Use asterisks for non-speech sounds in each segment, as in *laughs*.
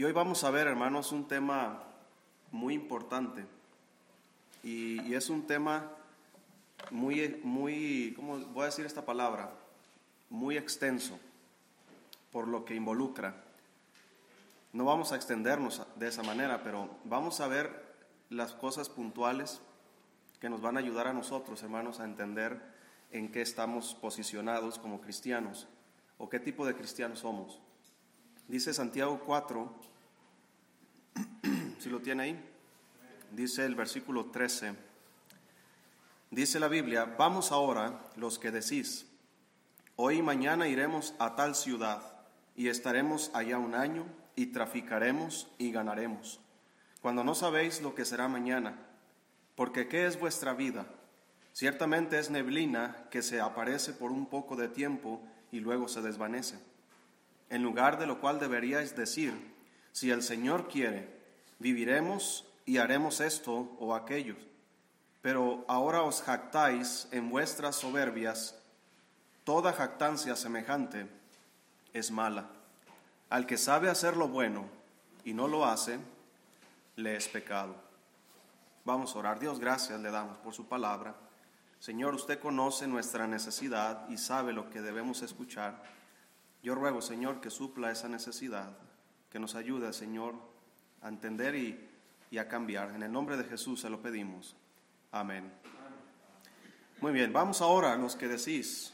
Y hoy vamos a ver, hermanos, un tema muy importante. Y, es un tema muy, muy, ¿cómo voy a decir esta palabra? Muy extenso, por lo que involucra. No vamos a extendernos de esa manera, pero vamos a ver las cosas puntuales que nos van a ayudar a nosotros, hermanos, a entender en qué estamos posicionados como cristianos o qué tipo de cristianos somos. Dice Santiago 4, si lo tiene ahí, dice el versículo 13, dice la Biblia, vamos ahora los que decís, hoy y mañana iremos a tal ciudad y estaremos allá un año y traficaremos y ganaremos, cuando no sabéis lo que será mañana, porque ¿qué es vuestra vida? Ciertamente es neblina que se aparece por un poco de tiempo y luego se desvanece en lugar de lo cual deberíais decir, si el Señor quiere, viviremos y haremos esto o aquello. Pero ahora os jactáis en vuestras soberbias, toda jactancia semejante es mala. Al que sabe hacer lo bueno y no lo hace, le es pecado. Vamos a orar. Dios, gracias le damos por su palabra. Señor, usted conoce nuestra necesidad y sabe lo que debemos escuchar. Yo ruego, Señor, que supla esa necesidad, que nos ayude, Señor, a entender y, a cambiar. En el nombre de Jesús se lo pedimos. Amén. Muy bien, vamos ahora a los que decís.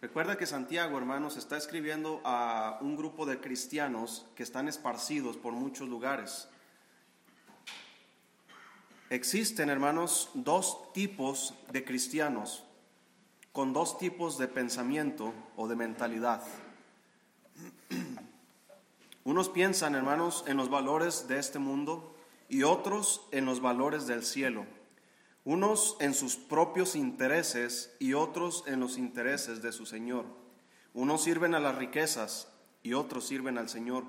Recuerda que Santiago, hermanos, está escribiendo a un grupo de cristianos que están esparcidos por muchos lugares. Existen, hermanos, dos tipos de cristianos con dos tipos de pensamiento o de mentalidad. Unos piensan, hermanos, en los valores de este mundo y otros en los valores del cielo. Unos en sus propios intereses y otros en los intereses de su Señor. Unos sirven a las riquezas y otros sirven al Señor.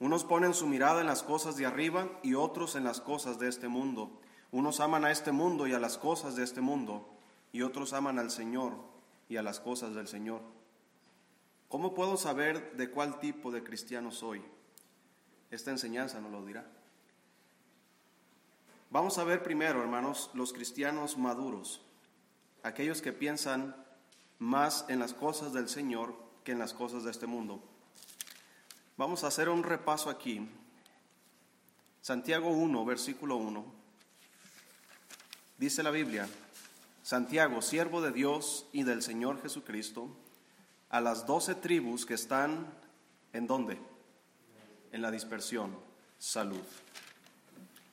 Unos ponen su mirada en las cosas de arriba y otros en las cosas de este mundo. Unos aman a este mundo y a las cosas de este mundo y otros aman al Señor y a las cosas del Señor. ¿Cómo puedo saber de cuál tipo de cristiano soy? Esta enseñanza nos lo dirá. Vamos a ver primero, hermanos, los cristianos maduros, aquellos que piensan más en las cosas del Señor que en las cosas de este mundo. Vamos a hacer un repaso aquí. Santiago 1, versículo 1. Dice la Biblia, Santiago, siervo de Dios y del Señor Jesucristo, a las doce tribus que están en dónde? En la dispersión, salud.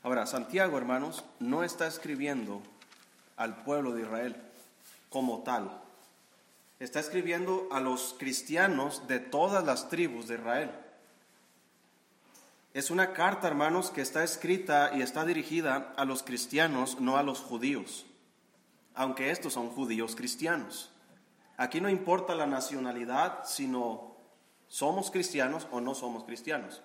Ahora, Santiago, hermanos, no está escribiendo al pueblo de Israel como tal. Está escribiendo a los cristianos de todas las tribus de Israel. Es una carta, hermanos, que está escrita y está dirigida a los cristianos, no a los judíos, aunque estos son judíos cristianos. Aquí no importa la nacionalidad, sino somos cristianos o no somos cristianos.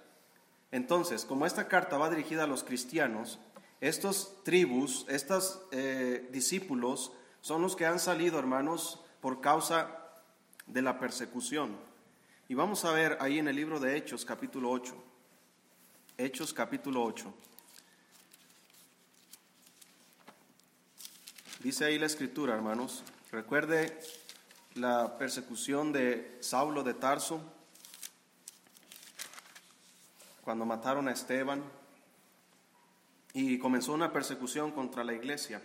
Entonces, como esta carta va dirigida a los cristianos, estos tribus, estos eh, discípulos, son los que han salido, hermanos, por causa de la persecución. Y vamos a ver ahí en el libro de Hechos, capítulo 8. Hechos, capítulo 8. Dice ahí la escritura, hermanos. Recuerde la persecución de Saulo de Tarso, cuando mataron a Esteban, y comenzó una persecución contra la iglesia.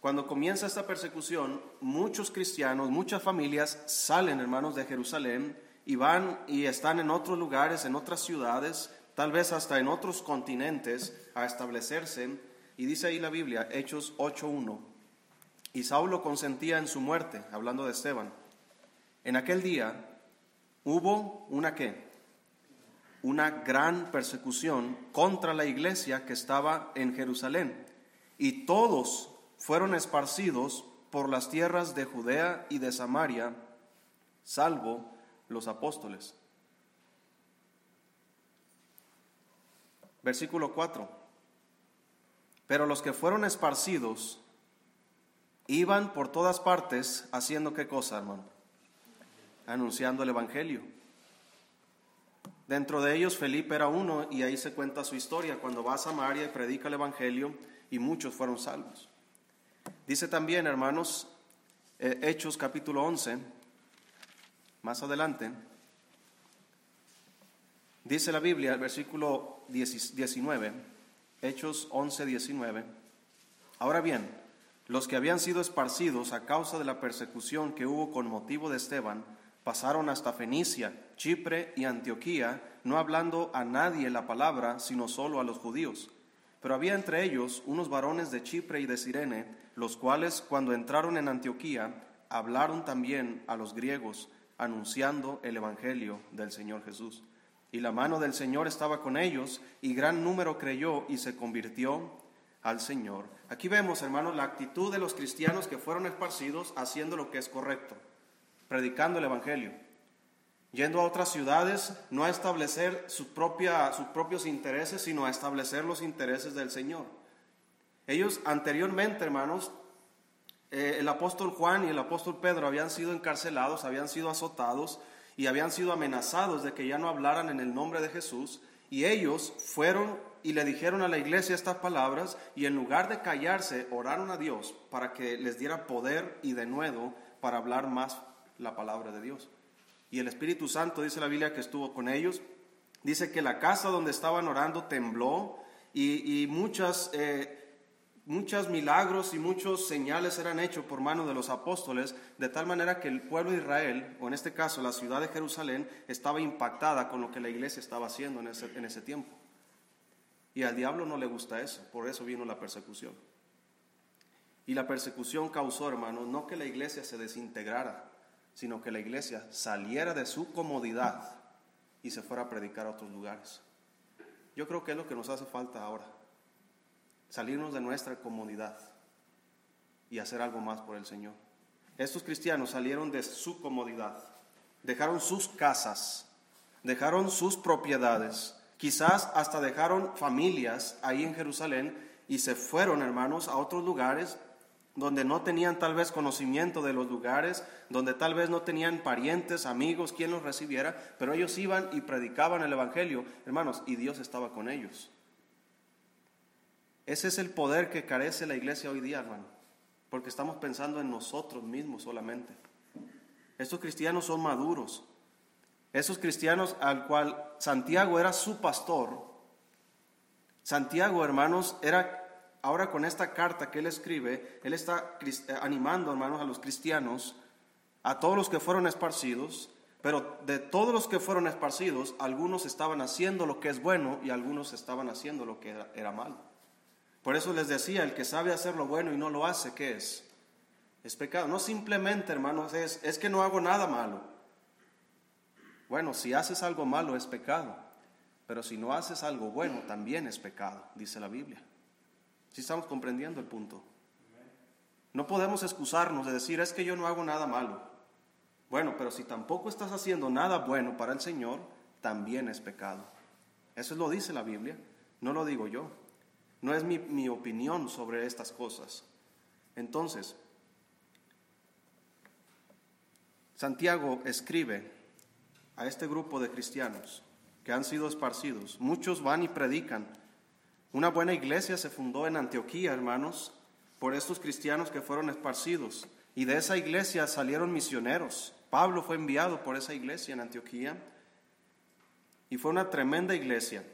Cuando comienza esta persecución, muchos cristianos, muchas familias salen, hermanos, de Jerusalén y van y están en otros lugares, en otras ciudades, tal vez hasta en otros continentes, a establecerse. Y dice ahí la Biblia, Hechos 8.1, y Saulo consentía en su muerte, hablando de Esteban. En aquel día hubo una qué? Una gran persecución contra la iglesia que estaba en Jerusalén. Y todos fueron esparcidos por las tierras de Judea y de Samaria, salvo los apóstoles. Versículo 4. Pero los que fueron esparcidos Iban por todas partes haciendo qué cosa, hermano? Anunciando el Evangelio. Dentro de ellos Felipe era uno y ahí se cuenta su historia, cuando va a Samaria y predica el Evangelio y muchos fueron salvos. Dice también, hermanos, eh, Hechos capítulo 11, más adelante, dice la Biblia, el versículo 19, Hechos 11, 19, ahora bien, los que habían sido esparcidos a causa de la persecución que hubo con motivo de Esteban, pasaron hasta Fenicia, Chipre y Antioquía, no hablando a nadie la palabra, sino solo a los judíos. Pero había entre ellos unos varones de Chipre y de Sirene, los cuales cuando entraron en Antioquía, hablaron también a los griegos, anunciando el Evangelio del Señor Jesús. Y la mano del Señor estaba con ellos, y gran número creyó y se convirtió al Señor. Aquí vemos, hermanos, la actitud de los cristianos que fueron esparcidos haciendo lo que es correcto predicando el Evangelio, yendo a otras ciudades no a establecer su propia, sus propios intereses, sino a establecer los intereses del Señor. Ellos anteriormente, hermanos, eh, el apóstol Juan y el apóstol Pedro habían sido encarcelados, habían sido azotados y habían sido amenazados de que ya no hablaran en el nombre de Jesús. Y ellos fueron y le dijeron a la iglesia estas palabras y en lugar de callarse, oraron a Dios para que les diera poder y de nuevo para hablar más la palabra de Dios. Y el Espíritu Santo, dice la Biblia, que estuvo con ellos. Dice que la casa donde estaban orando tembló y, muchas, eh, milagros y muchos señales eran hechos por mano de los apóstoles, de tal manera que el pueblo de Israel, o en este caso la ciudad de Jerusalén, estaba impactada con lo que la iglesia estaba haciendo en ese, en ese tiempo. Y al diablo no le gusta eso, por eso vino la persecución. Y la persecución causó, hermanos, no que la iglesia se desintegrara, sino que la iglesia saliera de su comodidad y se fuera a predicar a otros lugares. Yo creo que es lo que nos hace falta ahora, salirnos de nuestra comodidad y hacer algo más por el Señor. Estos cristianos salieron de su comodidad, dejaron sus casas, dejaron sus propiedades, quizás hasta dejaron familias ahí en Jerusalén y se fueron, hermanos, a otros lugares donde no tenían tal vez conocimiento de los lugares, donde tal vez no tenían parientes, amigos, quien los recibiera, pero ellos iban y predicaban el Evangelio, hermanos, y Dios estaba con ellos. Ese es el poder que carece la iglesia hoy día, hermano, porque estamos pensando en nosotros mismos solamente. Estos cristianos son maduros. Esos cristianos al cual Santiago era su pastor. Santiago, hermanos, era ahora con esta carta que él escribe, él está eh, animando, hermanos, a los cristianos, a todos los que fueron esparcidos, pero de todos los que fueron esparcidos, algunos estaban haciendo lo que es bueno y algunos estaban haciendo lo que era, malo. Por eso les decía, el que sabe hacer lo bueno y no lo hace, ¿qué es? Es pecado. No simplemente, hermanos, es, es que no hago nada malo. Bueno, si haces algo malo es pecado, pero si no haces algo bueno también es pecado, dice la Biblia. Si estamos comprendiendo el punto. No podemos excusarnos de decir, es que yo no hago nada malo. Bueno, pero si tampoco estás haciendo nada bueno para el Señor, también es pecado. Eso lo dice la Biblia, no lo digo yo. No es mi, mi opinión sobre estas cosas. Entonces, Santiago escribe a este grupo de cristianos que han sido esparcidos. Muchos van y predican una buena iglesia se fundó en Antioquía, hermanos, por estos cristianos que fueron esparcidos. Y de esa iglesia salieron misioneros. Pablo fue enviado por esa iglesia en Antioquía. Y fue una tremenda iglesia.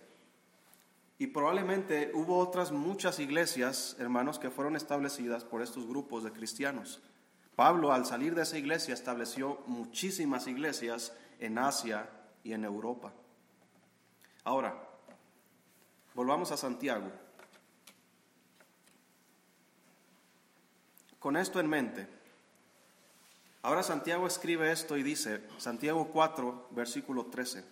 Y probablemente hubo otras muchas iglesias, hermanos, que fueron establecidas por estos grupos de cristianos. Pablo, al salir de esa iglesia, estableció muchísimas iglesias en Asia y en Europa. Ahora, Volvamos a Santiago. Con esto en mente, ahora Santiago escribe esto y dice, Santiago 4, versículo 13,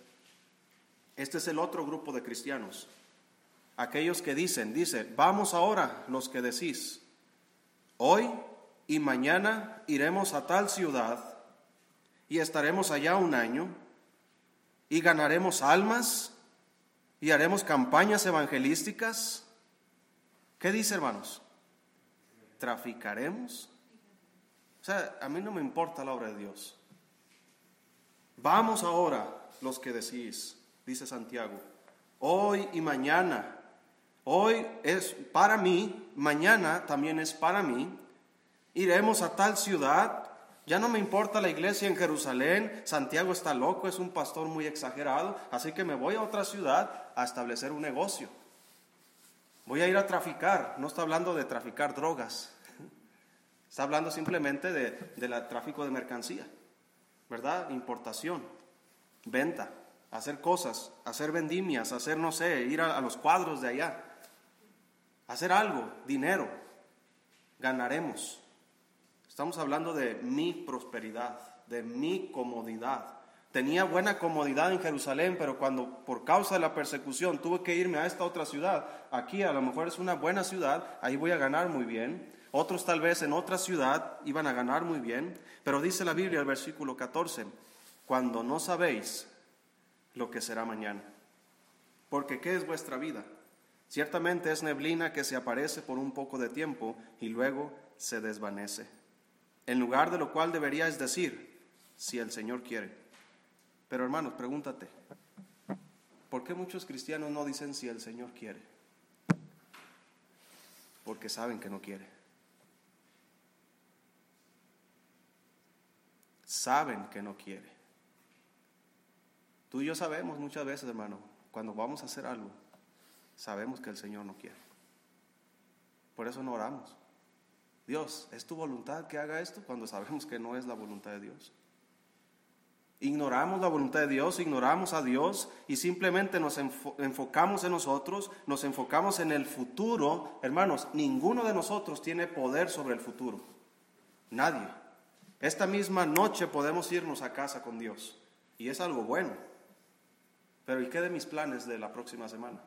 este es el otro grupo de cristianos, aquellos que dicen, dice, vamos ahora los que decís, hoy y mañana iremos a tal ciudad y estaremos allá un año y ganaremos almas y haremos campañas evangelísticas. ¿Qué dice, hermanos? ¿Traficaremos? O sea, a mí no me importa la obra de Dios. Vamos ahora, los que decís, dice Santiago. Hoy y mañana. Hoy es para mí, mañana también es para mí. Iremos a tal ciudad. Ya no me importa la iglesia en Jerusalén. Santiago está loco, es un pastor muy exagerado. Así que me voy a otra ciudad a establecer un negocio. Voy a ir a traficar. No está hablando de traficar drogas. *laughs* Está hablando simplemente de, de tráfico de mercancía. ¿Verdad? Importación, venta hacer cosas, hacer vendimias, hacer, no sé, ir a, los cuadros de allá, hacer algo, dinero, ganaremos. Estamos hablando de mi prosperidad, de mi comodidad. Tenía buena comodidad en Jerusalén, pero cuando por causa de la persecución tuve que irme a esta otra ciudad, aquí a lo mejor es una buena ciudad, ahí voy a ganar muy bien. Otros tal vez en otra ciudad iban a ganar muy bien, pero dice la Biblia el versículo 14, cuando no sabéis lo que será mañana. Porque ¿qué es vuestra vida? Ciertamente es neblina que se aparece por un poco de tiempo y luego se desvanece. En lugar de lo cual deberíais decir, si el Señor quiere. Pero hermanos, pregúntate, ¿por qué muchos cristianos no dicen si el Señor quiere? Porque saben que no quiere. Saben que no quiere. Tú y yo sabemos muchas veces, hermano, cuando vamos a hacer algo, sabemos que el Señor no quiere. Por eso no oramos. Dios, ¿es tu voluntad que haga esto cuando sabemos que no es la voluntad de Dios? Ignoramos la voluntad de Dios, ignoramos a Dios y simplemente nos enfocamos en nosotros, nos enfocamos en el futuro. Hermanos, ninguno de nosotros tiene poder sobre el futuro. Nadie. Esta misma noche podemos irnos a casa con Dios y es algo bueno. Pero ¿y qué de mis planes de la próxima semana?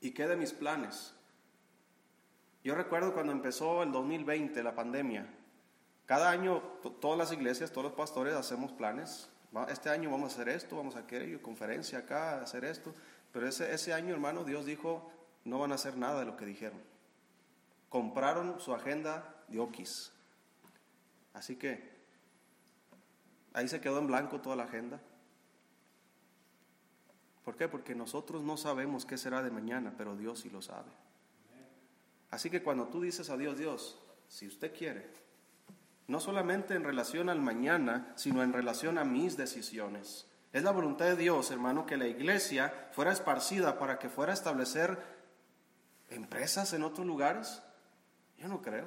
¿Y qué de mis planes? Yo recuerdo cuando empezó el 2020, la pandemia. Cada año todas las iglesias, todos los pastores hacemos planes. Este año vamos a hacer esto, vamos a aquello, conferencia acá, hacer esto. Pero ese, ese año, hermano, Dios dijo, no van a hacer nada de lo que dijeron. Compraron su agenda de Oquis. Así que ahí se quedó en blanco toda la agenda. ¿Por qué? Porque nosotros no sabemos qué será de mañana, pero Dios sí lo sabe. Así que cuando tú dices a Dios, Dios, si usted quiere, no solamente en relación al mañana, sino en relación a mis decisiones. Es la voluntad de Dios, hermano, que la iglesia fuera esparcida para que fuera a establecer empresas en otros lugares. Yo no creo.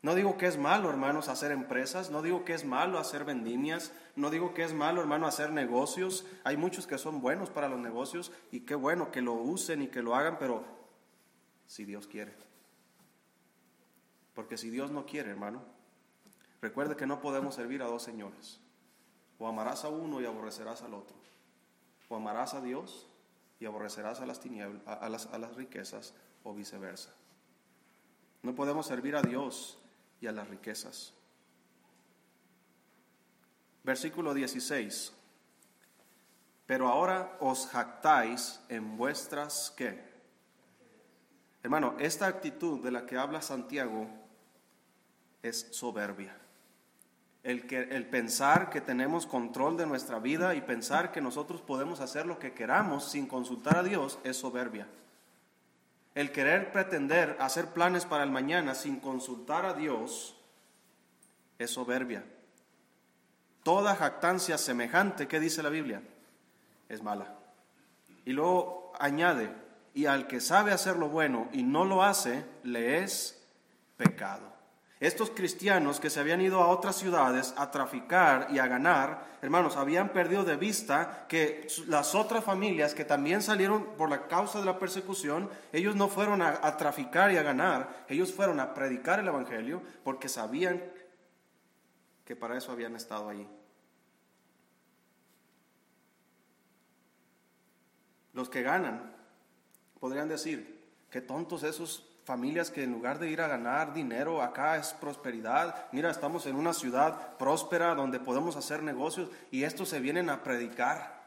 No digo que es malo, hermanos, hacer empresas, no digo que es malo hacer vendimias, no digo que es malo, hermano, hacer negocios. Hay muchos que son buenos para los negocios y qué bueno que lo usen y que lo hagan, pero si Dios quiere. Porque si Dios no quiere, hermano, recuerde que no podemos servir a dos señores. O amarás a uno y aborrecerás al otro. O amarás a Dios y aborrecerás a las tinieblas, a las, las riquezas, o viceversa. No podemos servir a Dios y a las riquezas. Versículo 16. Pero ahora os jactáis en vuestras qué? Hermano, esta actitud de la que habla Santiago es soberbia. El, que, el pensar que tenemos control de nuestra vida y pensar que nosotros podemos hacer lo que queramos sin consultar a Dios es soberbia. El querer pretender hacer planes para el mañana sin consultar a Dios es soberbia. Toda jactancia semejante, ¿qué dice la Biblia? Es mala. Y luego añade, y al que sabe hacer lo bueno y no lo hace, le es pecado. Estos cristianos que se habían ido a otras ciudades a traficar y a ganar, hermanos, habían perdido de vista que las otras familias que también salieron por la causa de la persecución, ellos no fueron a, traficar y a ganar, ellos fueron a predicar el Evangelio porque sabían que para eso habían estado allí. Los que ganan podrían decir, qué tontos esos familias que en lugar de ir a ganar dinero, acá es prosperidad. Mira, estamos en una ciudad próspera donde podemos hacer negocios y estos se vienen a predicar.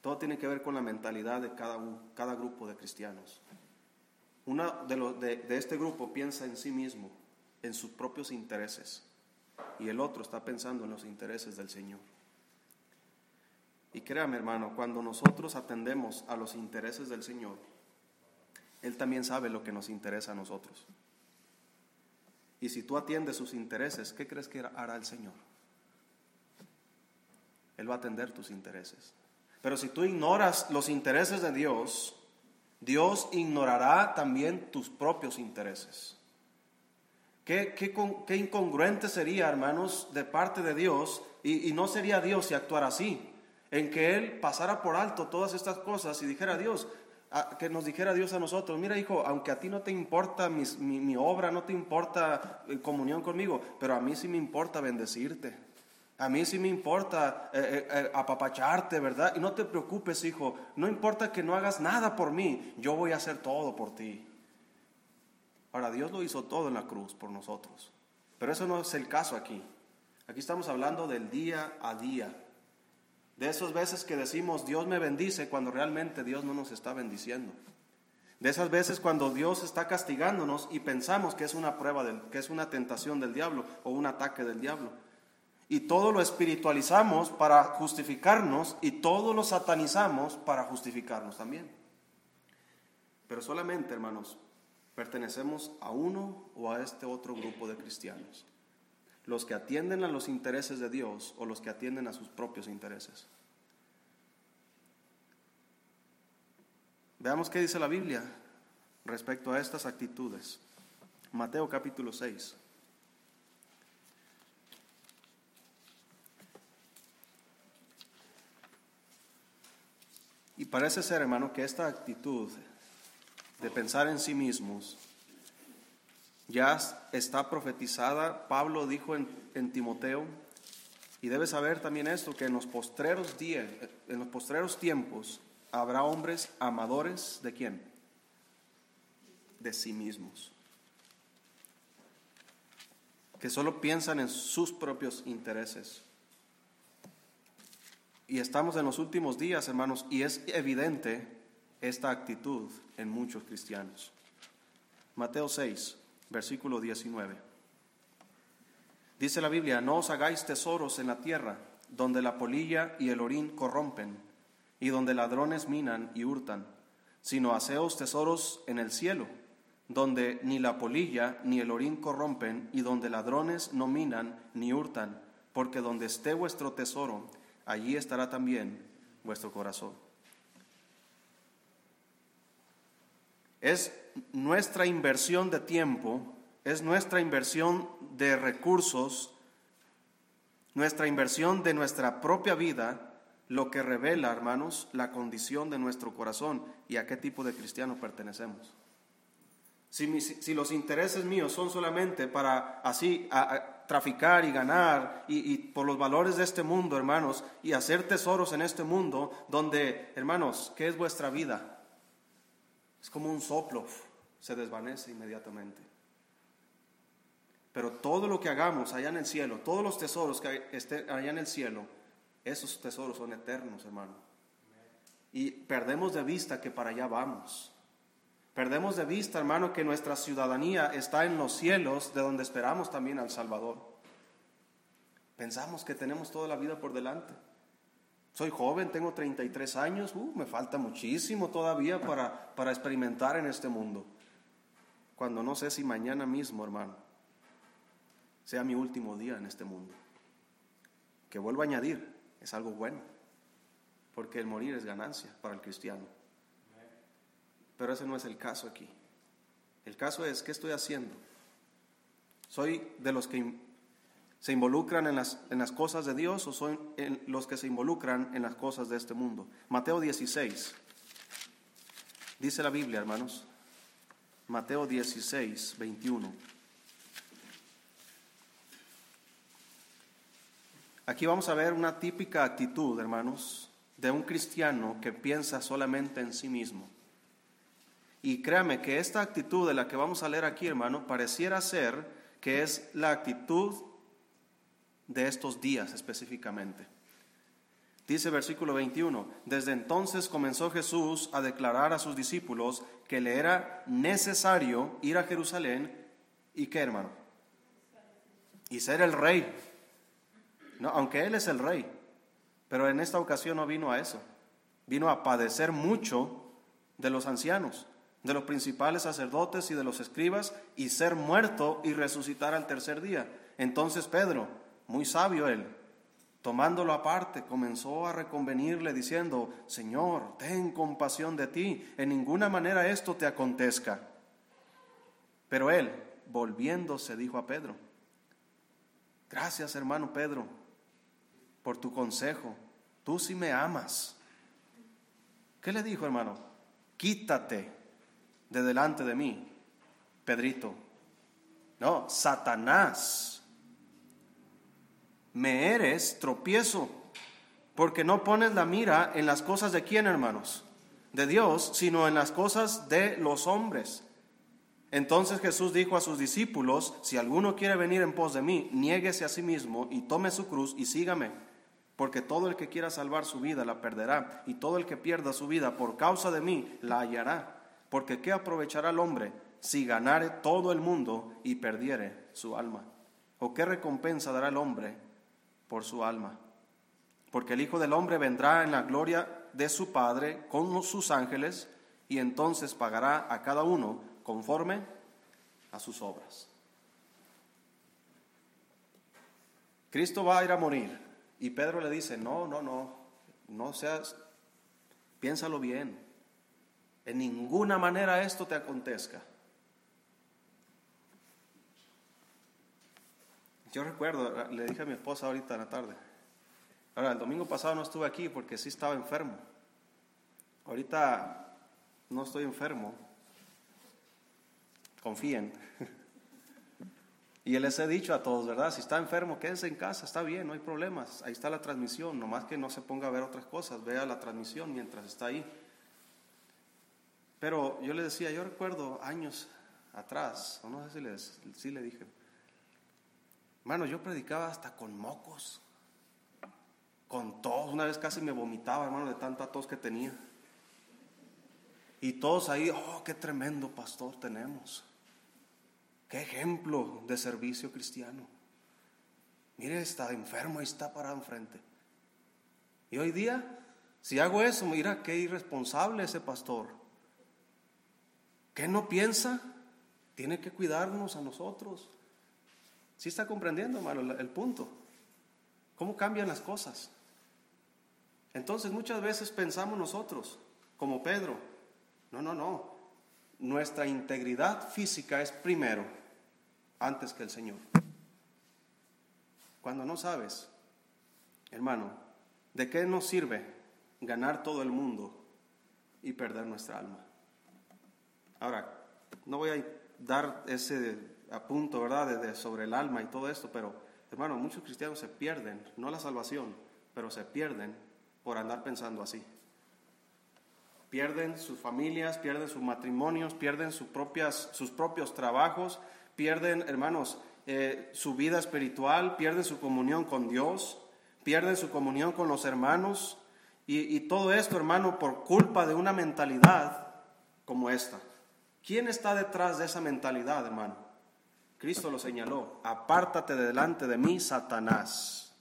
Todo tiene que ver con la mentalidad de cada, cada grupo de cristianos. Uno de, de este grupo piensa en sí mismo, en sus propios intereses, y el otro está pensando en los intereses del Señor. Y créame, hermano, cuando nosotros atendemos a los intereses del Señor, Él también sabe lo que nos interesa a nosotros. Y si tú atiendes sus intereses, ¿qué crees que hará el Señor? Él va a atender tus intereses. Pero si tú ignoras los intereses de Dios, Dios ignorará también tus propios intereses. Qué, qué, incongruente sería, hermanos, de parte de Dios, y, y no sería Dios si actuara así, en que Él pasara por alto todas estas cosas y dijera, Dios, que nos dijera Dios a nosotros, mira hijo, aunque a ti no te importa mi, mi, obra, no te importa eh, comunión conmigo, pero a mí sí me importa bendecirte. A mí sí me importa eh, eh, apapacharte, ¿verdad? Y no te preocupes, hijo, no importa que no hagas nada por mí, yo voy a hacer todo por ti. Ahora, Dios lo hizo todo en la cruz por nosotros, pero eso no es el caso aquí. Aquí estamos hablando del día a día, de esas veces que decimos Dios me bendice cuando realmente Dios no nos está bendiciendo. De esas veces cuando Dios está castigándonos y pensamos que es una prueba, del, que es una tentación del diablo o un ataque del diablo. Y todo lo espiritualizamos para justificarnos y todo lo satanizamos para justificarnos también. Pero solamente, hermanos, pertenecemos a uno o a este otro grupo de cristianos los que atienden a los intereses de Dios o los que atienden a sus propios intereses. Veamos qué dice la Biblia respecto a estas actitudes. Mateo capítulo 6. Y parece ser, hermano, que esta actitud de pensar en sí mismos ya está profetizada. Pablo dijo en, Timoteo, y debes saber también esto, que en los postreros días, en los postreros tiempos, habrá hombres amadores de quién? De sí mismos. Que solo piensan en sus propios intereses. Y estamos en los últimos días, hermanos, y es evidente esta actitud en muchos cristianos. Mateo 6 versículo 19. Dice la Biblia, no os hagáis tesoros en la tierra, donde la polilla y el orín corrompen, y donde ladrones minan y hurtan, sino haceos tesoros en el cielo, donde ni la polilla ni el orín corrompen, y donde ladrones no minan ni hurtan, porque donde esté vuestro tesoro, allí estará también vuestro corazón. Es nuestra inversión de tiempo, es nuestra inversión de recursos, nuestra inversión de nuestra propia vida, lo que revela, hermanos, la condición de nuestro corazón y a qué tipo de cristiano pertenecemos. Si, los intereses míos son solamente para así traficar y ganar y, y, por los valores de este mundo, hermanos, y hacer tesoros en este mundo, donde, hermanos, ¿qué es vuestra vida? Es como un soplo, se desvanece inmediatamente. Pero todo lo que hagamos allá en el cielo, todos los tesoros que estén allá en el cielo, esos tesoros son eternos, hermano. Y perdemos de vista que para allá vamos. Perdemos de vista, hermano, que nuestra ciudadanía está en los cielos, de donde esperamos también al Salvador. Pensamos que tenemos toda la vida por delante. Soy joven, tengo 33 años, uh, me falta muchísimo todavía para, para experimentar en este mundo. Cuando no sé si mañana mismo, hermano, sea mi último día en este mundo. Que vuelvo a añadir, es algo bueno, porque el morir es ganancia para el cristiano. Pero ese no es el caso aquí. El caso es, ¿qué estoy haciendo? ¿Soy de los que se involucran en las, en las cosas de Dios o son los que se involucran en las cosas de este mundo. Mateo 16. Dice la Biblia, hermanos. Mateo 16, 21. Aquí vamos a ver una típica actitud, hermanos, de un cristiano que piensa solamente en sí mismo. Y créame que esta actitud de la que vamos a leer aquí, hermano, pareciera ser que es la actitud de estos días específicamente. Dice versículo 21, desde entonces comenzó Jesús a declarar a sus discípulos que le era necesario ir a Jerusalén y qué hermano, y ser el rey, no, aunque Él es el rey, Pero en esta ocasión no vino a eso. Vino a padecer mucho de los ancianos, de los principales sacerdotes y de los escribas, y ser muerto y resucitar al tercer día. Entonces Pedro, muy sabio él, tomándolo aparte, comenzó a reconvenirle diciendo, Señor, ten compasión de ti, en ninguna manera esto te acontezca. Pero él, volviéndose, dijo a Pedro, gracias hermano Pedro por tu consejo, tú sí me amas. ¿Qué le dijo hermano? Quítate de delante de mí, Pedrito. No, Satanás, me eres tropiezo, porque no pones la mira en las cosas de quién, hermanos, de Dios, sino en las cosas de los hombres. Entonces Jesús dijo a sus discípulos, si alguno quiere venir en pos de mí, niéguese a sí mismo y tome su cruz y sígame, porque todo el que quiera salvar su vida la perderá, y todo el que pierda su vida por causa de mí la hallará. Porque ¿qué aprovechará el hombre si ganare todo el mundo y perdiere su alma? ¿O qué recompensa dará el hombre por su alma? Porque el Hijo del Hombre vendrá en la gloria de su Padre con sus ángeles y entonces pagará a cada uno conforme a sus obras. Cristo va a ir a morir y Pedro le dice, no, no, no, no seas, piénsalo bien, en ninguna manera esto te acontezca. Yo recuerdo, le dije a mi esposa ahorita en la tarde, ahora el domingo pasado no estuve aquí porque sí estaba enfermo. Ahorita no estoy enfermo, confíen. *laughs* Y les he dicho a todos, ¿verdad? Si está enfermo, quédense en casa, está bien, no hay problemas. Ahí está la transmisión, nomás que no se ponga a ver otras cosas, vea la transmisión mientras está ahí. Pero yo le decía, yo recuerdo años atrás, no sé si, les, si le dije, hermano, yo predicaba hasta con mocos, con tos, una vez casi me vomitaba, hermano, de tanta tos que tenía. Y todos ahí, oh, qué tremendo pastor tenemos. Qué ejemplo de servicio cristiano. Mire, está enfermo y está parado enfrente. Y hoy día, si hago eso, mira qué irresponsable ese pastor. ¿Qué no piensa? Tiene que cuidarnos a nosotros. ¿Sí está comprendiendo, hermano, el punto? ¿Cómo cambian las cosas? Entonces muchas veces pensamos nosotros, como Pedro, no, no, no, nuestra integridad física es primero, antes que el Señor. Cuando no sabes, hermano, ¿de qué nos sirve ganar todo el mundo y perder nuestra alma? Ahora, no voy a dar ese apunto, ¿verdad?, de, sobre el alma y todo esto, pero, hermano, muchos cristianos se pierden, no la salvación, pero se pierden por andar pensando así pierden sus familias, pierden sus matrimonios, pierden sus, propias, sus propios trabajos, pierden, hermanos, eh, su vida espiritual, pierden su comunión con Dios, pierden su comunión con los hermanos, y todo esto, hermano, por culpa de una mentalidad como esta. ¿Quién está detrás de esa mentalidad, hermano? Cristo lo señaló, apártate de delante de mí, Satanás.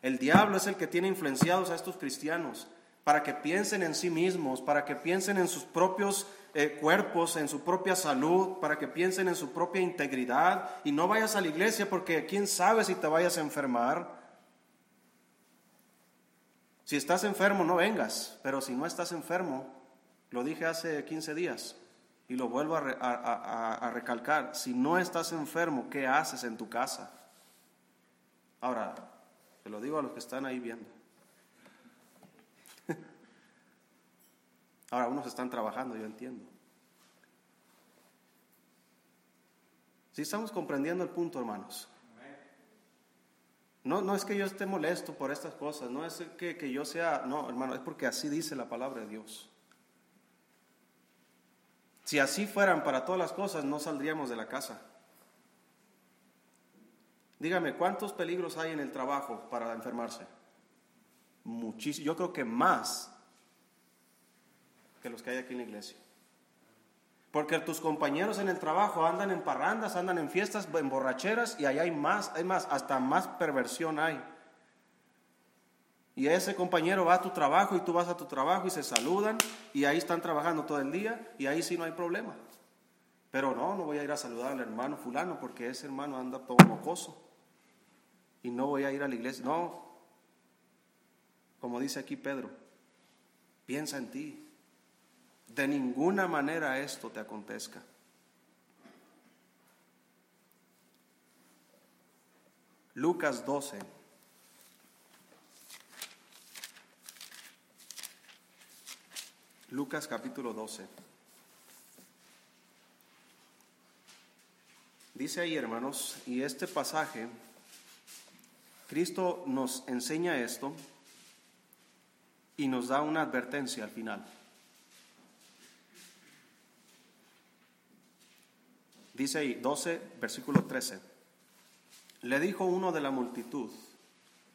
El diablo es el que tiene influenciados a estos cristianos para que piensen en sí mismos, para que piensen en sus propios eh, cuerpos, en su propia salud, para que piensen en su propia integridad y no vayas a la iglesia porque quién sabe si te vayas a enfermar. Si estás enfermo, no vengas, pero si no estás enfermo, lo dije hace 15 días y lo vuelvo a, recalcar, si no estás enfermo, ¿qué haces en tu casa? Ahora, te lo digo a los que están ahí viendo. *laughs* Ahora, unos están trabajando, yo entiendo. Si estamos comprendiendo el punto, hermanos. No, no es que yo esté molesto por estas cosas, no es que yo sea, no, hermano, es porque así dice la palabra de Dios. Si así fueran para todas las cosas, no saldríamos de la casa. Dígame, ¿cuántos peligros hay en el trabajo para enfermarse? Muchísimo, yo creo que más que los que hay aquí en la iglesia. Porque tus compañeros en el trabajo andan en parrandas, andan en fiestas, en borracheras y ahí hay más, hay más, hasta más perversión hay. Y ese compañero va a tu trabajo y tú vas a tu trabajo y se saludan y ahí están trabajando todo el día y ahí sí no hay problema. Pero no, no voy a ir a saludar al hermano fulano porque ese hermano anda todo mocoso y no voy a ir a la iglesia. No, como dice aquí Pedro, piensa en ti. De ninguna manera esto te acontezca. Lucas 12. Lucas capítulo 12. Dice ahí, hermanos, y este pasaje, Cristo nos enseña esto y nos da una advertencia al final. Dice ahí, 12, versículo 13. Le dijo uno de la multitud,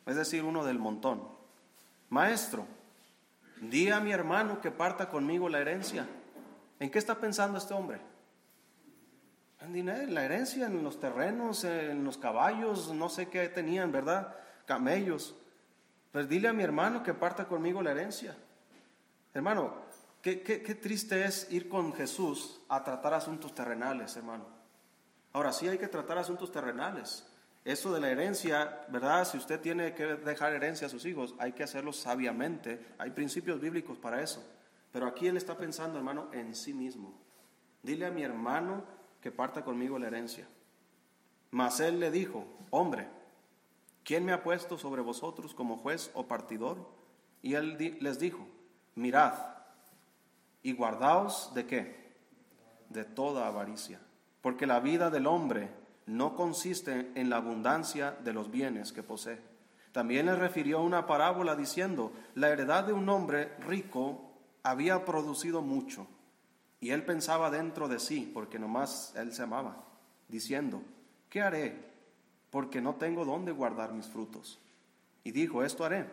es decir, uno del montón, Maestro, di a mi hermano que parta conmigo la herencia. ¿En qué está pensando este hombre? En dinero, la herencia, en los terrenos, en los caballos, no sé qué tenían, ¿verdad? Camellos. Pues dile a mi hermano que parta conmigo la herencia. Hermano, qué, qué, qué triste es ir con Jesús a tratar asuntos terrenales, hermano. Ahora sí hay que tratar asuntos terrenales. Eso de la herencia, ¿verdad? Si usted tiene que dejar herencia a sus hijos, hay que hacerlo sabiamente. Hay principios bíblicos para eso. Pero aquí él está pensando, hermano, en sí mismo. Dile a mi hermano que parta conmigo la herencia. Mas él le dijo, hombre, ¿quién me ha puesto sobre vosotros como juez o partidor? Y él les dijo, mirad y guardaos de qué? De toda avaricia. Porque la vida del hombre no consiste en la abundancia de los bienes que posee. También le refirió una parábola diciendo, la heredad de un hombre rico había producido mucho, y él pensaba dentro de sí, porque nomás él se amaba, diciendo, ¿qué haré? Porque no tengo dónde guardar mis frutos. Y dijo, esto haré,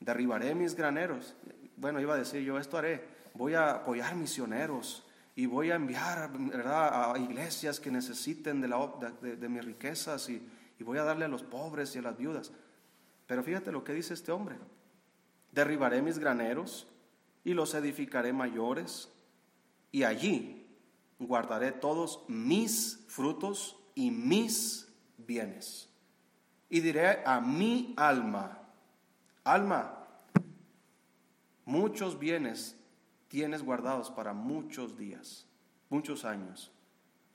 derribaré mis graneros. Bueno, iba a decir yo, esto haré, voy a apoyar misioneros y voy a enviar a iglesias que necesiten de, la, de, mis riquezas y, y voy a darle a los pobres y a las viudas. Pero fíjate lo que dice este hombre. Derribaré mis graneros y los edificaré mayores y allí guardaré todos mis frutos y mis bienes. Y diré a mi alma, alma, muchos bienes tienes guardados para muchos días, muchos años.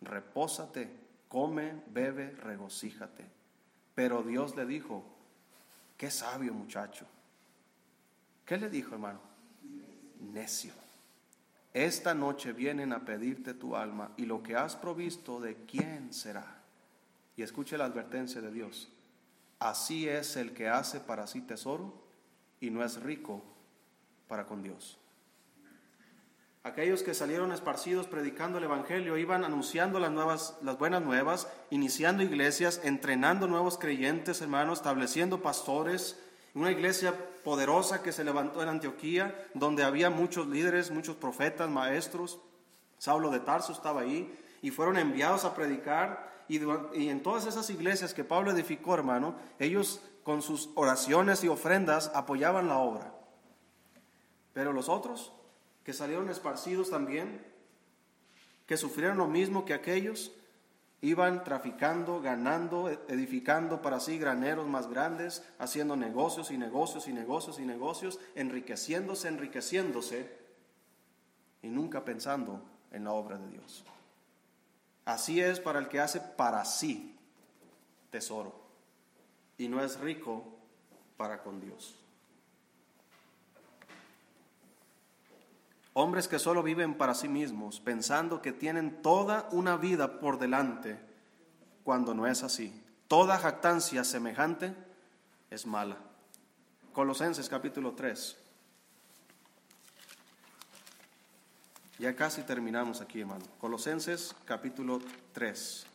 Repósate, come, bebe, regocíjate. Pero Dios le dijo, qué sabio muchacho. ¿Qué le dijo, hermano? Necio. Esta noche vienen a pedirte tu alma y lo que has provisto de quién será. Y escuche la advertencia de Dios. Así es el que hace para sí tesoro y no es rico para con Dios. Aquellos que salieron esparcidos predicando el Evangelio iban anunciando las, nuevas, las buenas nuevas, iniciando iglesias, entrenando nuevos creyentes, hermanos, estableciendo pastores. Una iglesia poderosa que se levantó en Antioquía, donde había muchos líderes, muchos profetas, maestros. Saulo de Tarso estaba ahí y fueron enviados a predicar. Y, y en todas esas iglesias que Pablo edificó, hermano, ellos con sus oraciones y ofrendas apoyaban la obra. Pero los otros, que salieron esparcidos también, que sufrieron lo mismo que aquellos, iban traficando, ganando, edificando para sí graneros más grandes, haciendo negocios y negocios y negocios y negocios, enriqueciéndose, enriqueciéndose y nunca pensando en la obra de Dios. Así es para el que hace para sí tesoro y no es rico para con Dios. Hombres que solo viven para sí mismos, pensando que tienen toda una vida por delante, cuando no es así. Toda jactancia semejante es mala. Colosenses capítulo 3. Ya casi terminamos aquí, hermano. Colosenses capítulo 3.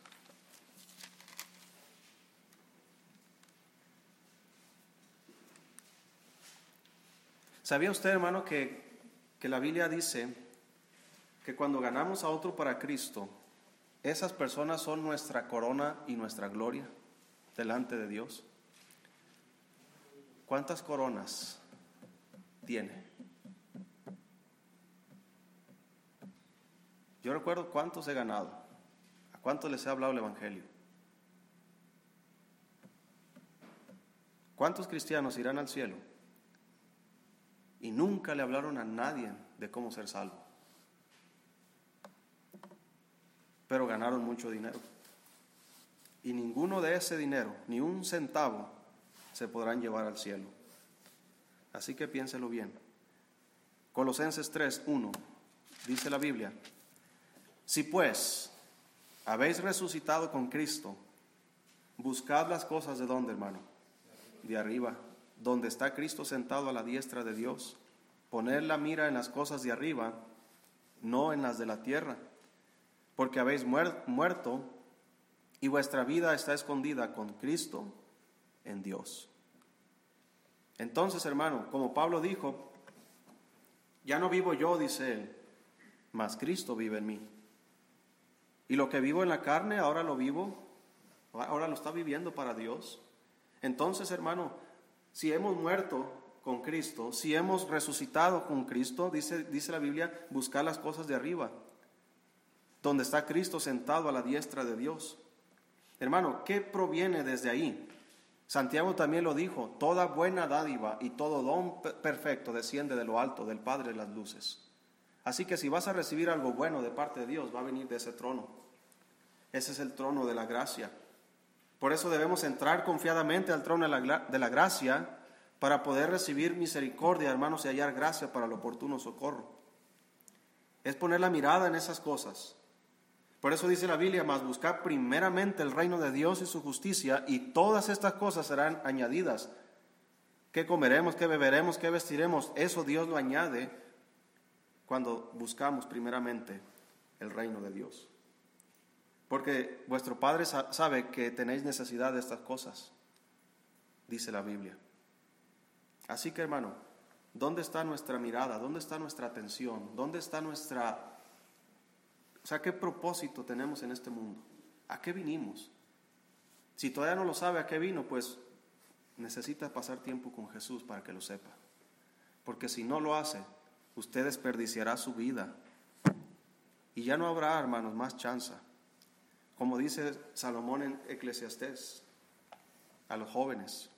¿Sabía usted, hermano, que que la Biblia dice que cuando ganamos a otro para Cristo, esas personas son nuestra corona y nuestra gloria delante de Dios. ¿Cuántas coronas tiene. Yo recuerdo cuántos he ganado, a cuántos les he hablado el Evangelio. ¿Cuántos cristianos irán al cielo y nunca le hablaron a nadie de cómo ser salvo? Pero ganaron mucho dinero. Y ninguno de ese dinero, ni un centavo, se podrán llevar al cielo. Así que piénselo bien. Colosenses 3, 1, dice la Biblia, si pues habéis resucitado con Cristo, buscad las cosas de donde, hermano, de arriba, donde está Cristo sentado a la diestra de Dios. Poner la mira en las cosas de arriba, no en las de la tierra, porque habéis muerto y vuestra vida está escondida con Cristo en Dios. Entonces, hermano, como Pablo dijo, ya no vivo yo, dice él, mas Cristo vive en mí. Y lo que vivo en la carne, ahora lo vivo, ahora lo está viviendo para Dios. Entonces, hermano, si hemos muerto con Cristo, si hemos resucitado con Cristo, dice, dice la Biblia, buscar las cosas de arriba, donde está Cristo sentado a la diestra de Dios. Hermano, ¿qué proviene desde ahí? Santiago también lo dijo, toda buena dádiva y todo don perfecto desciende de lo alto, del Padre de las Luces. Así que si vas a recibir algo bueno de parte de Dios, va a venir de ese trono. Ese es el trono de la gracia. Por eso debemos entrar confiadamente al trono de la, gracia para poder recibir misericordia, hermanos, y hallar gracia para el oportuno socorro. Es poner la mirada en esas cosas. Por eso dice la Biblia, más buscar primeramente el reino de Dios y su justicia, y todas estas cosas serán añadidas. ¿Qué comeremos, qué beberemos, qué vestiremos? Eso Dios lo añade cuando buscamos primeramente el reino de Dios. Porque vuestro Padre sabe que tenéis necesidad de estas cosas, dice la Biblia. Así que hermano, ¿dónde está nuestra mirada? ¿Dónde está nuestra atención? ¿Dónde está nuestra... O sea, ¿qué propósito tenemos en este mundo? ¿A qué vinimos? Si todavía no lo sabe a qué vino, pues necesita pasar tiempo con Jesús para que lo sepa. Porque si no lo hace, usted desperdiciará su vida. Y ya no habrá, hermanos, más chance como dice Salomón en Eclesiastés, a los jóvenes.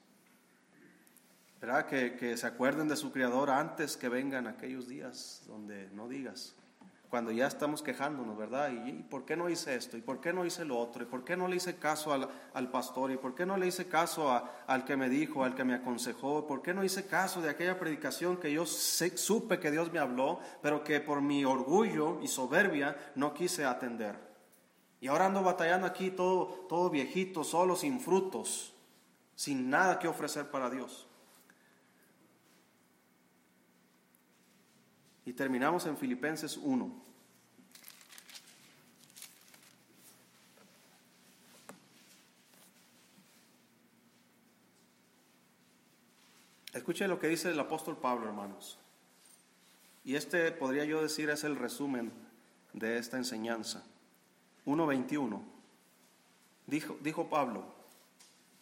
¿Verdad? Que, que, se acuerden de su Creador antes que vengan aquellos días donde no digas, cuando ya estamos quejándonos, ¿verdad? ¿Y, por qué no hice esto? ¿Y por qué no hice lo otro? ¿Y por qué no le hice caso al, al pastor? ¿Y por qué no le hice caso al que me dijo, al que me aconsejó? ¿Por qué no hice caso de aquella predicación que yo supe que Dios me habló, pero que por mi orgullo y soberbia no quise atender? Y ahora ando batallando aquí todo, viejito, solo, sin frutos, sin nada que ofrecer para Dios. Y terminamos en Filipenses 1. Escuche lo que dice el apóstol Pablo, hermanos. Y este, podría yo decir, es el resumen de esta enseñanza. 1.21, dijo, dijo Pablo,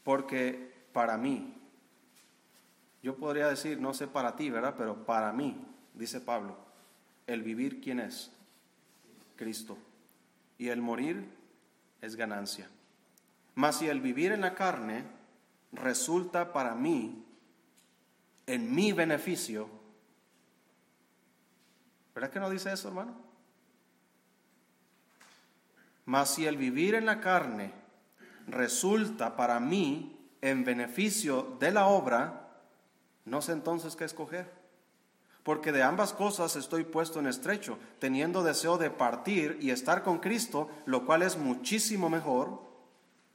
porque para mí, yo podría decir, no sé para ti, ¿verdad? Pero para mí, dice Pablo, el vivir, ¿quién es? Cristo. Y el morir es ganancia. Mas si el vivir en la carne resulta para mí en mi beneficio, ¿verdad que no dice eso, hermano? Mas si el vivir en la carne resulta para mí en beneficio de la obra, no sé entonces qué escoger. Porque de ambas cosas estoy puesto en estrecho, teniendo deseo de partir y estar con Cristo, lo cual es muchísimo mejor,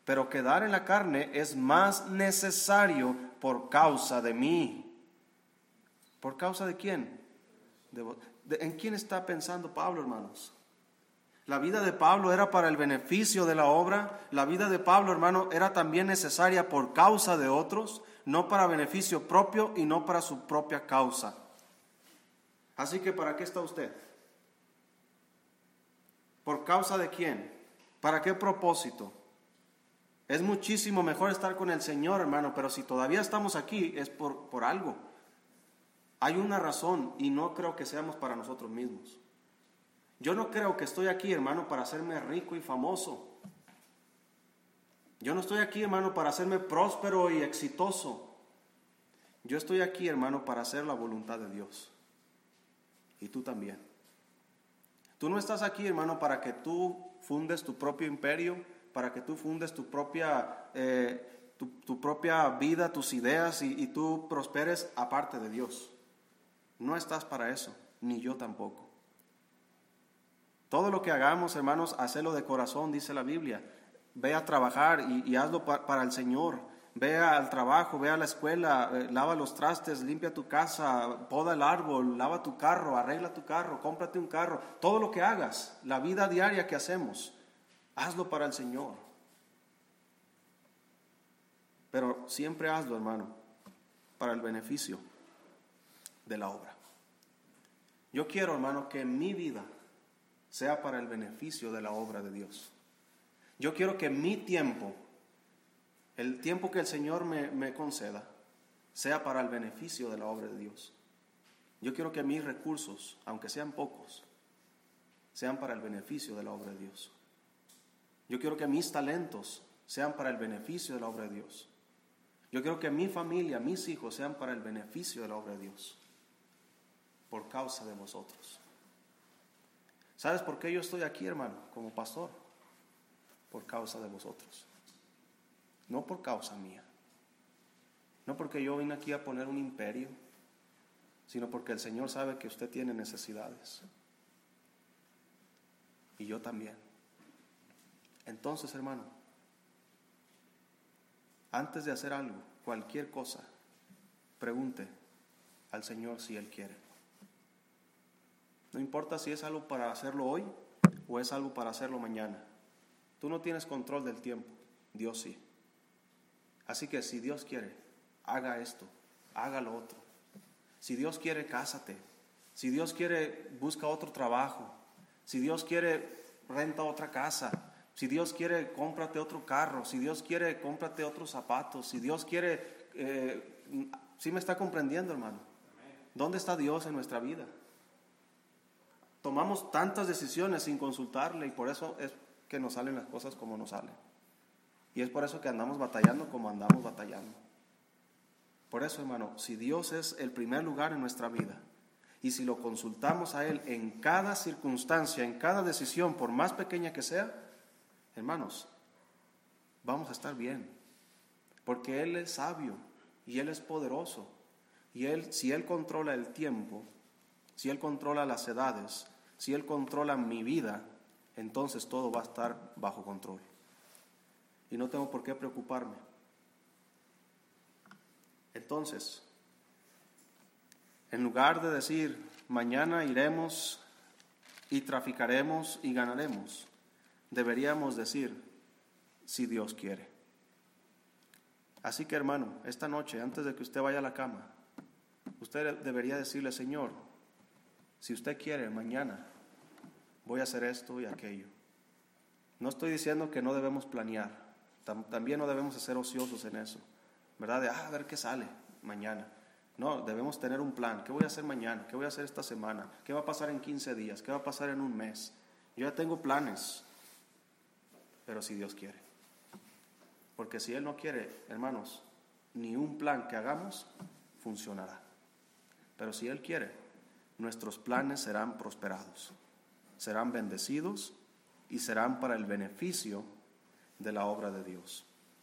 pero quedar en la carne es más necesario por causa de mí. ¿Por causa de quién? ¿En quién está pensando Pablo, hermanos? La vida de Pablo era para el beneficio de la obra. La vida de Pablo, hermano, era también necesaria por causa de otros, no para beneficio propio y no para su propia causa. Así que, ¿para qué está usted? ¿Por causa de quién? ¿Para qué propósito? Es muchísimo mejor estar con el Señor, hermano, pero si todavía estamos aquí es por, por algo. hay una razón y no creo que seamos para nosotros mismos. Yo no creo que estoy aquí, hermano, para hacerme rico y famoso. Yo no estoy aquí, hermano, para hacerme próspero y exitoso. Yo estoy aquí, hermano, para hacer la voluntad de Dios. Y tú también. Tú no estás aquí, hermano, para que tú fundes tu propio imperio, para que tú fundes tu propia, eh, tu, propia vida, tus ideas y, y tú prosperes aparte de Dios. No estás para eso, ni yo tampoco. Todo lo que hagamos, hermanos, hacelo de corazón, dice la Biblia. Ve a trabajar y, hazlo para el Señor. Ve al trabajo, ve a la escuela, eh, lava los trastes, limpia tu casa, poda el árbol, lava tu carro, arregla tu carro, cómprate un carro. Todo lo que hagas, la vida diaria que hacemos, hazlo para el Señor. Pero siempre hazlo, hermano, para el beneficio de la obra. Yo quiero, hermano, que mi vida sea para el beneficio de la obra de Dios. Yo quiero que mi tiempo, el tiempo que el Señor me, conceda, sea para el beneficio de la obra de Dios. Yo quiero que mis recursos, aunque sean pocos, sean para el beneficio de la obra de Dios. Yo quiero que mis talentos sean para el beneficio de la obra de Dios. Yo quiero que mi familia, mis hijos sean para el beneficio de la obra de Dios por causa de vosotros. ¿Sabes por qué yo estoy aquí, hermano, como pastor? Por causa de vosotros. No por causa mía. No porque yo vine aquí a poner un imperio, sino porque el Señor sabe que usted tiene necesidades. Y yo también. Entonces, hermano, antes de hacer algo, cualquier cosa, pregunte al Señor si Él quiere. No importa si es algo para hacerlo hoy o es algo para hacerlo mañana. Tú no tienes control del tiempo, Dios sí. Así que si Dios quiere, haga esto, haga lo otro. Si Dios quiere, cásate. Si Dios quiere, busca otro trabajo. Si Dios quiere, renta otra casa. Si Dios quiere, cómprate otro carro. Si Dios quiere, cómprate otros zapatos. Si Dios quiere, eh, ¿sí me está comprendiendo, hermano? ¿Dónde está Dios en nuestra vida? Tomamos tantas decisiones sin consultarle y por eso es que nos salen las cosas como nos salen. Y es por eso que andamos batallando como andamos batallando. Por eso, hermano, si Dios es el primer lugar en nuestra vida y si lo consultamos a Él en cada circunstancia, en cada decisión, por más pequeña que sea, hermanos, vamos a estar bien. Porque Él es sabio y Él es poderoso. Y Él, si Él controla el tiempo, si Él controla las edades, si Él controla mi vida, entonces todo va a estar bajo control. Y no tengo por qué preocuparme. Entonces, en lugar de decir, mañana iremos y traficaremos y ganaremos, deberíamos decir, si Dios quiere. Así que hermano, esta noche, antes de que usted vaya a la cama, usted debería decirle, Señor, si usted quiere, mañana voy a hacer esto y aquello. No estoy diciendo que no debemos planear, también no debemos ser ociosos en eso, ¿verdad? De, ah, a ver qué sale mañana. No, debemos tener un plan. ¿Qué voy a hacer mañana? ¿Qué voy a hacer esta semana? ¿Qué va a pasar en 15 días? ¿Qué va a pasar en un mes? Yo ya tengo planes, pero si Dios quiere. Porque si Él no quiere, hermanos, ni un plan que hagamos funcionará. Pero si Él quiere, nuestros planes serán prosperados serán bendecidos y serán para el beneficio de la obra de Dios.